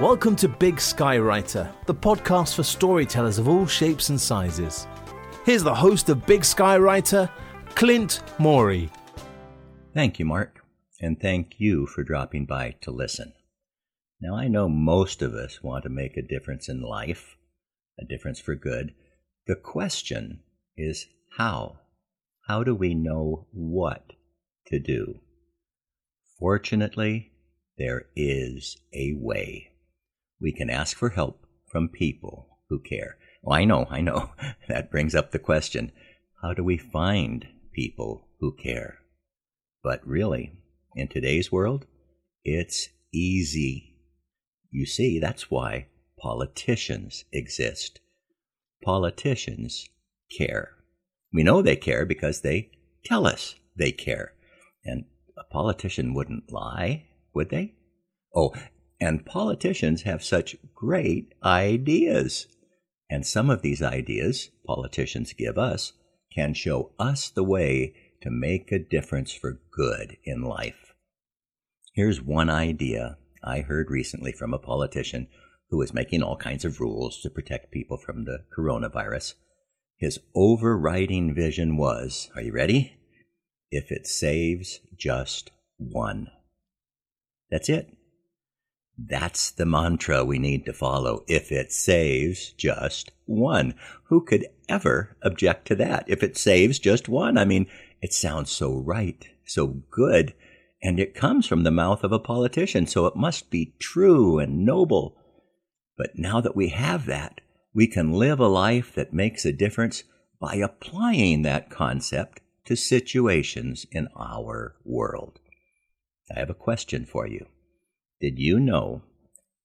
Welcome to Big Sky Writer, the podcast for storytellers of all shapes and sizes. Here's the host of Big Sky Writer, Clint Morey. Thank you, Mark, and thank you for dropping by to listen. Now, I know most of us want to make a difference in life, a difference for good. The question is how? How do we know what to do? Fortunately, there is a way we can ask for help from people who care. Well, I know, I know. That brings up the question how do we find people who care? But really, in today's world, it's easy. You see, that's why politicians exist. Politicians care. We know they care because they tell us they care. And a politician wouldn't lie, would they? Oh, and politicians have such great ideas. And some of these ideas politicians give us can show us the way to make a difference for good in life. Here's one idea I heard recently from a politician who was making all kinds of rules to protect people from the coronavirus. His overriding vision was are you ready? If it saves just one. That's it. That's the mantra we need to follow. If it saves just one, who could ever object to that? If it saves just one, I mean, it sounds so right, so good, and it comes from the mouth of a politician, so it must be true and noble. But now that we have that, we can live a life that makes a difference by applying that concept to situations in our world. I have a question for you. Did you know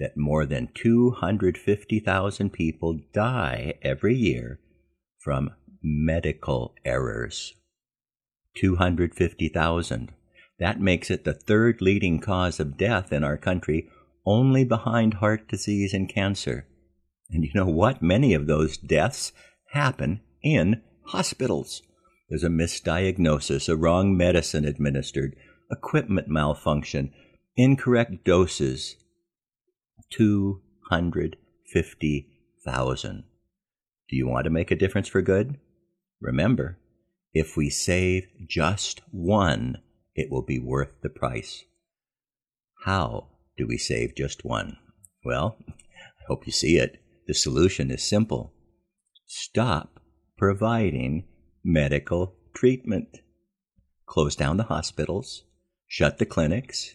that more than 250,000 people die every year from medical errors? 250,000. That makes it the third leading cause of death in our country, only behind heart disease and cancer. And you know what? Many of those deaths happen in hospitals. There's a misdiagnosis, a wrong medicine administered, equipment malfunction, incorrect doses 250,000. Do you want to make a difference for good? Remember, if we save just one, it will be worth the price. How do we save just one? Well, I hope you see it. The solution is simple stop providing medical treatment. Close down the hospitals, shut the clinics,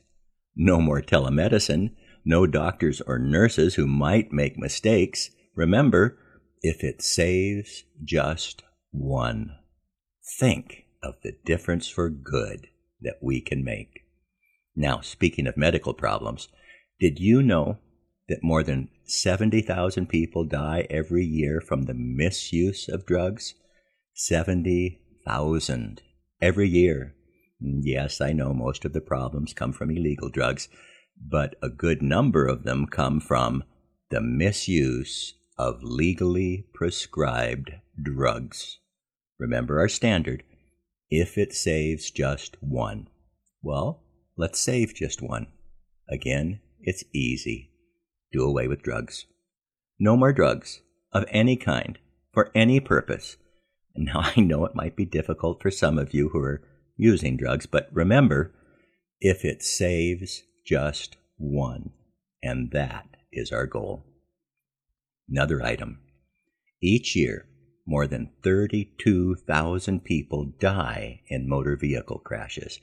no more telemedicine, no doctors or nurses who might make mistakes. Remember, if it saves just one, think of the difference for good that we can make. Now, speaking of medical problems, did you know that more than 70,000 people die every year from the misuse of drugs? 70,000 every year. Yes, I know most of the problems come from illegal drugs, but a good number of them come from the misuse of legally prescribed drugs. Remember our standard if it saves just one. Well, let's save just one. Again, it's easy. Do away with drugs. No more drugs of any kind for any purpose. Now, I know it might be difficult for some of you who are using drugs, but remember, if it saves just one, and that is our goal. Another item. Each year, more than 32,000 people die in motor vehicle crashes.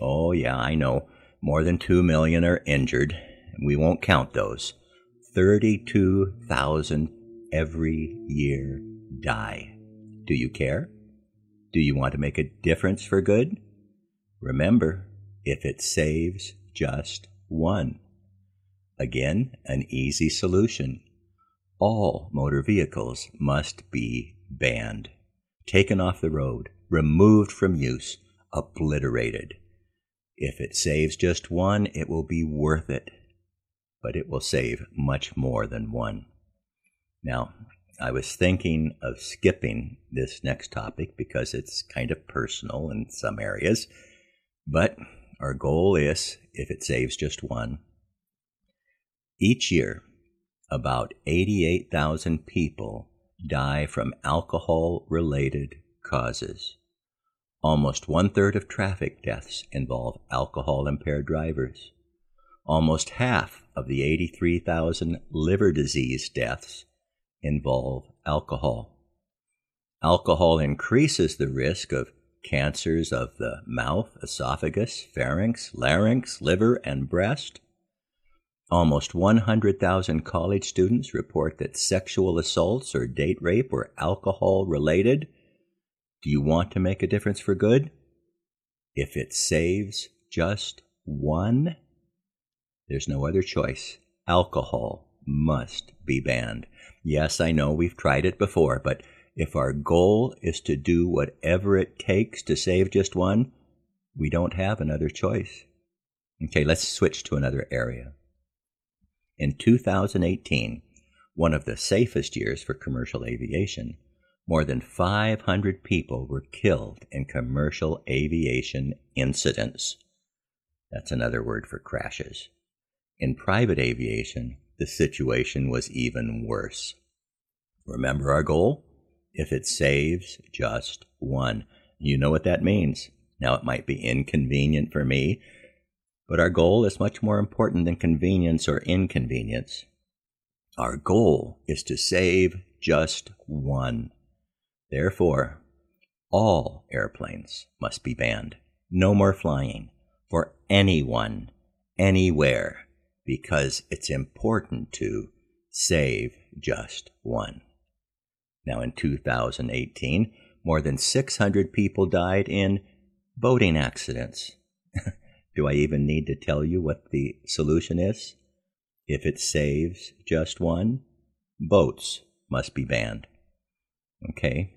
Oh, yeah, I know. More than 2 million are injured. We won't count those. 32,000 every year die. Do you care? Do you want to make a difference for good? Remember, if it saves just one. Again, an easy solution. All motor vehicles must be banned, taken off the road, removed from use, obliterated. If it saves just one, it will be worth it, but it will save much more than one. Now, I was thinking of skipping this next topic because it's kind of personal in some areas, but our goal is if it saves just one. Each year, about 88,000 people die from alcohol related causes. Almost one third of traffic deaths involve alcohol impaired drivers. Almost half of the 83,000 liver disease deaths involve alcohol. Alcohol increases the risk of cancers of the mouth, esophagus, pharynx, larynx, liver, and breast. Almost 100,000 college students report that sexual assaults or date rape were alcohol related. Do you want to make a difference for good? If it saves just one, there's no other choice. Alcohol must be banned. Yes, I know we've tried it before, but if our goal is to do whatever it takes to save just one, we don't have another choice. Okay, let's switch to another area. In 2018, one of the safest years for commercial aviation, more than 500 people were killed in commercial aviation incidents. That's another word for crashes. In private aviation, the situation was even worse. Remember our goal? If it saves just one. You know what that means. Now, it might be inconvenient for me, but our goal is much more important than convenience or inconvenience. Our goal is to save just one. Therefore, all airplanes must be banned. No more flying for anyone, anywhere, because it's important to save just one. Now, in 2018, more than 600 people died in boating accidents. Do I even need to tell you what the solution is? If it saves just one, boats must be banned. Okay,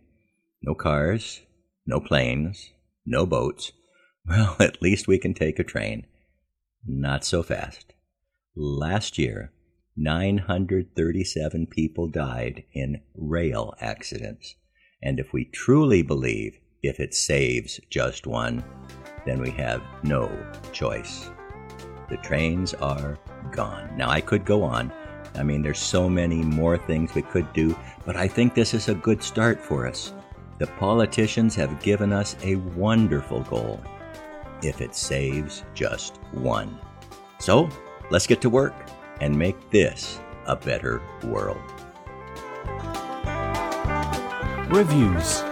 no cars, no planes, no boats. Well, at least we can take a train. Not so fast. Last year, 937 people died in rail accidents. And if we truly believe if it saves just one, then we have no choice. The trains are gone. Now, I could go on. I mean, there's so many more things we could do, but I think this is a good start for us. The politicians have given us a wonderful goal if it saves just one. So, let's get to work and make this a better world. Reviews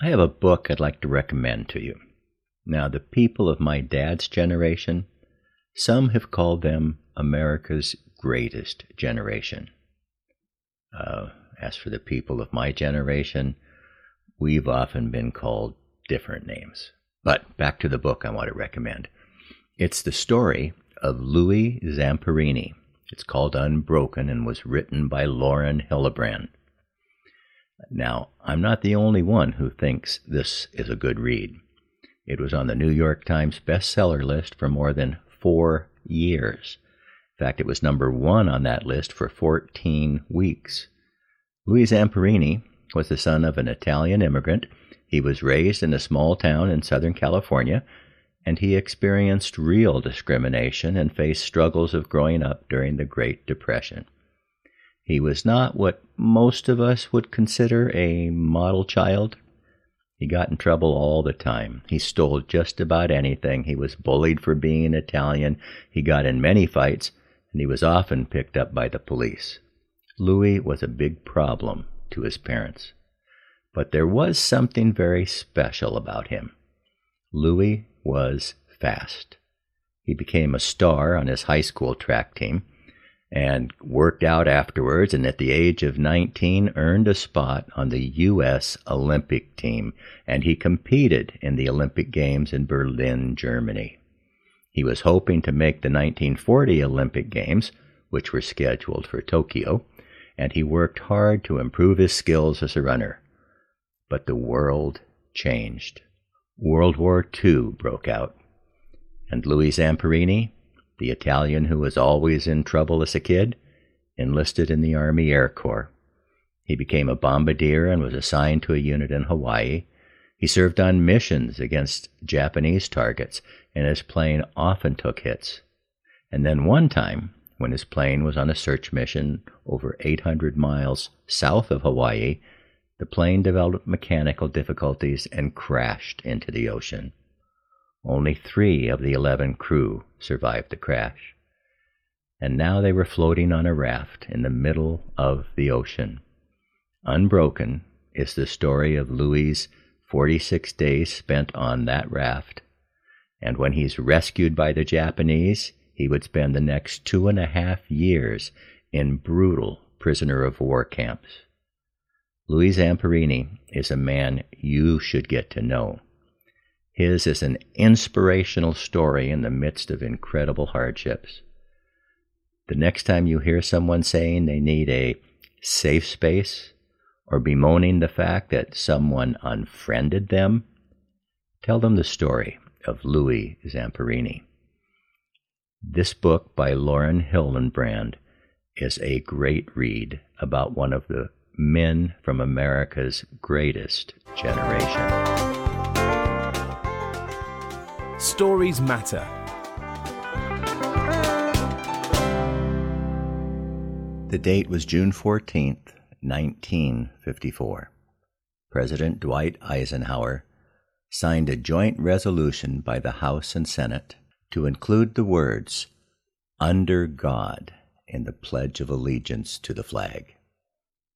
I have a book I'd like to recommend to you. Now, the people of my dad's generation, some have called them America's greatest generation. Uh, as for the people of my generation, we've often been called different names. But back to the book I want to recommend. It's the story of Louis Zamperini. It's called Unbroken and was written by Lauren Hillenbrand. Now, I'm not the only one who thinks this is a good read. It was on the New York Times bestseller list for more than four years. In fact, it was number one on that list for 14 weeks. Louis Zamperini was the son of an Italian immigrant he was raised in a small town in Southern California, and he experienced real discrimination and faced struggles of growing up during the Great Depression. He was not what most of us would consider a model child. He got in trouble all the time. He stole just about anything. He was bullied for being Italian. He got in many fights, and he was often picked up by the police. Louis was a big problem to his parents. But there was something very special about him. Louis was fast. He became a star on his high school track team and worked out afterwards, and at the age of 19 earned a spot on the U.S. Olympic team, and he competed in the Olympic Games in Berlin, Germany. He was hoping to make the 1940 Olympic Games, which were scheduled for Tokyo, and he worked hard to improve his skills as a runner. But the world changed. World War II broke out. And Louis Zamperini, the Italian who was always in trouble as a kid, enlisted in the Army Air Corps. He became a bombardier and was assigned to a unit in Hawaii. He served on missions against Japanese targets, and his plane often took hits. And then one time, when his plane was on a search mission over 800 miles south of Hawaii, the plane developed mechanical difficulties and crashed into the ocean. Only three of the 11 crew survived the crash. And now they were floating on a raft in the middle of the ocean. Unbroken is the story of Louis' 46 days spent on that raft. And when he's rescued by the Japanese, he would spend the next two and a half years in brutal prisoner of war camps. Louis Zamperini is a man you should get to know. His is an inspirational story in the midst of incredible hardships. The next time you hear someone saying they need a safe space or bemoaning the fact that someone unfriended them, tell them the story of Louis Zamperini. This book by Lauren Hillenbrand is a great read about one of the men from America's greatest generation. Stories matter. The date was June 14th, 1954. President Dwight Eisenhower signed a joint resolution by the House and Senate to include the words, under God, in the Pledge of Allegiance to the flag.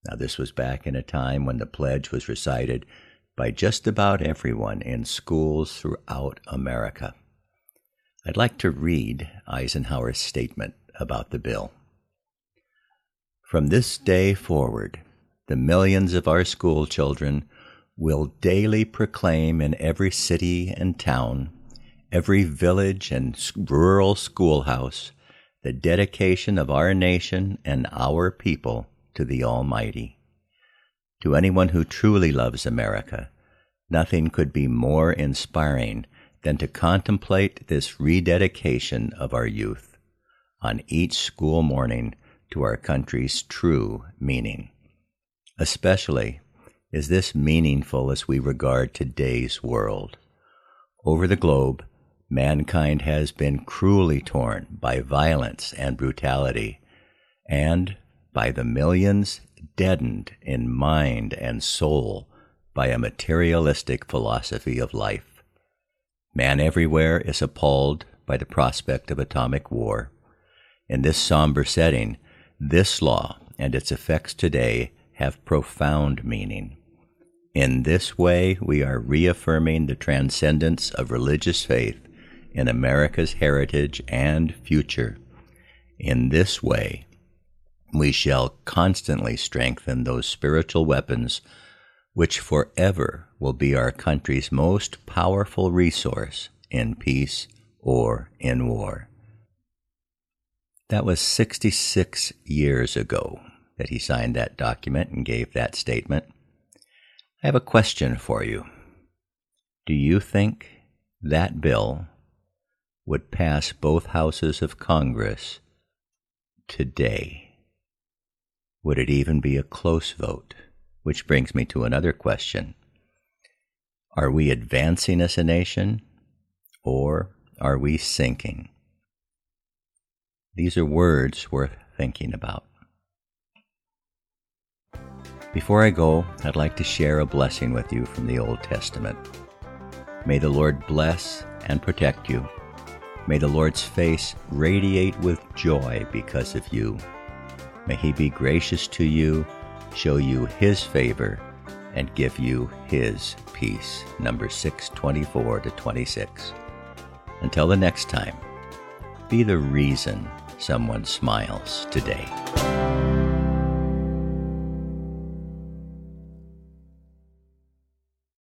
Now, this was back in a time when the pledge was recited by just about everyone in schools throughout America. I'd like to read Eisenhower's statement about the bill. From this day forward, the millions of our school children will daily proclaim in every city and town, every village and rural schoolhouse, the dedication of our nation and our people to the Almighty. To anyone who truly loves America, nothing could be more inspiring than to contemplate this rededication of our youth on each school morning to our country's true meaning. Especially is this meaningful as we regard today's world. Over the globe, mankind has been cruelly torn by violence and brutality, and by the millions deadened in mind and soul by a materialistic philosophy of life. Man everywhere is appalled by the prospect of atomic war. In this somber setting, this law and its effects today have profound meaning. In this way, we are reaffirming the transcendence of religious faith in America's heritage and future. In this way, we shall constantly strengthen those spiritual weapons which forever will be our country's most powerful resource in peace or in war. That was 66 years ago that he signed that document and gave that statement. I have a question for you. Do you think that bill would pass both houses of Congress today? Would it even be a close vote? Which brings me to another question. Are we advancing as a nation or are we sinking? These are words worth thinking about. Before I go, I'd like to share a blessing with you from the Old Testament. May the Lord bless and protect you. May the Lord's face radiate with joy because of you. May he be gracious to you, show you his favor, and give you his peace. Number 624 to 26. Until the next time, be the reason someone smiles today.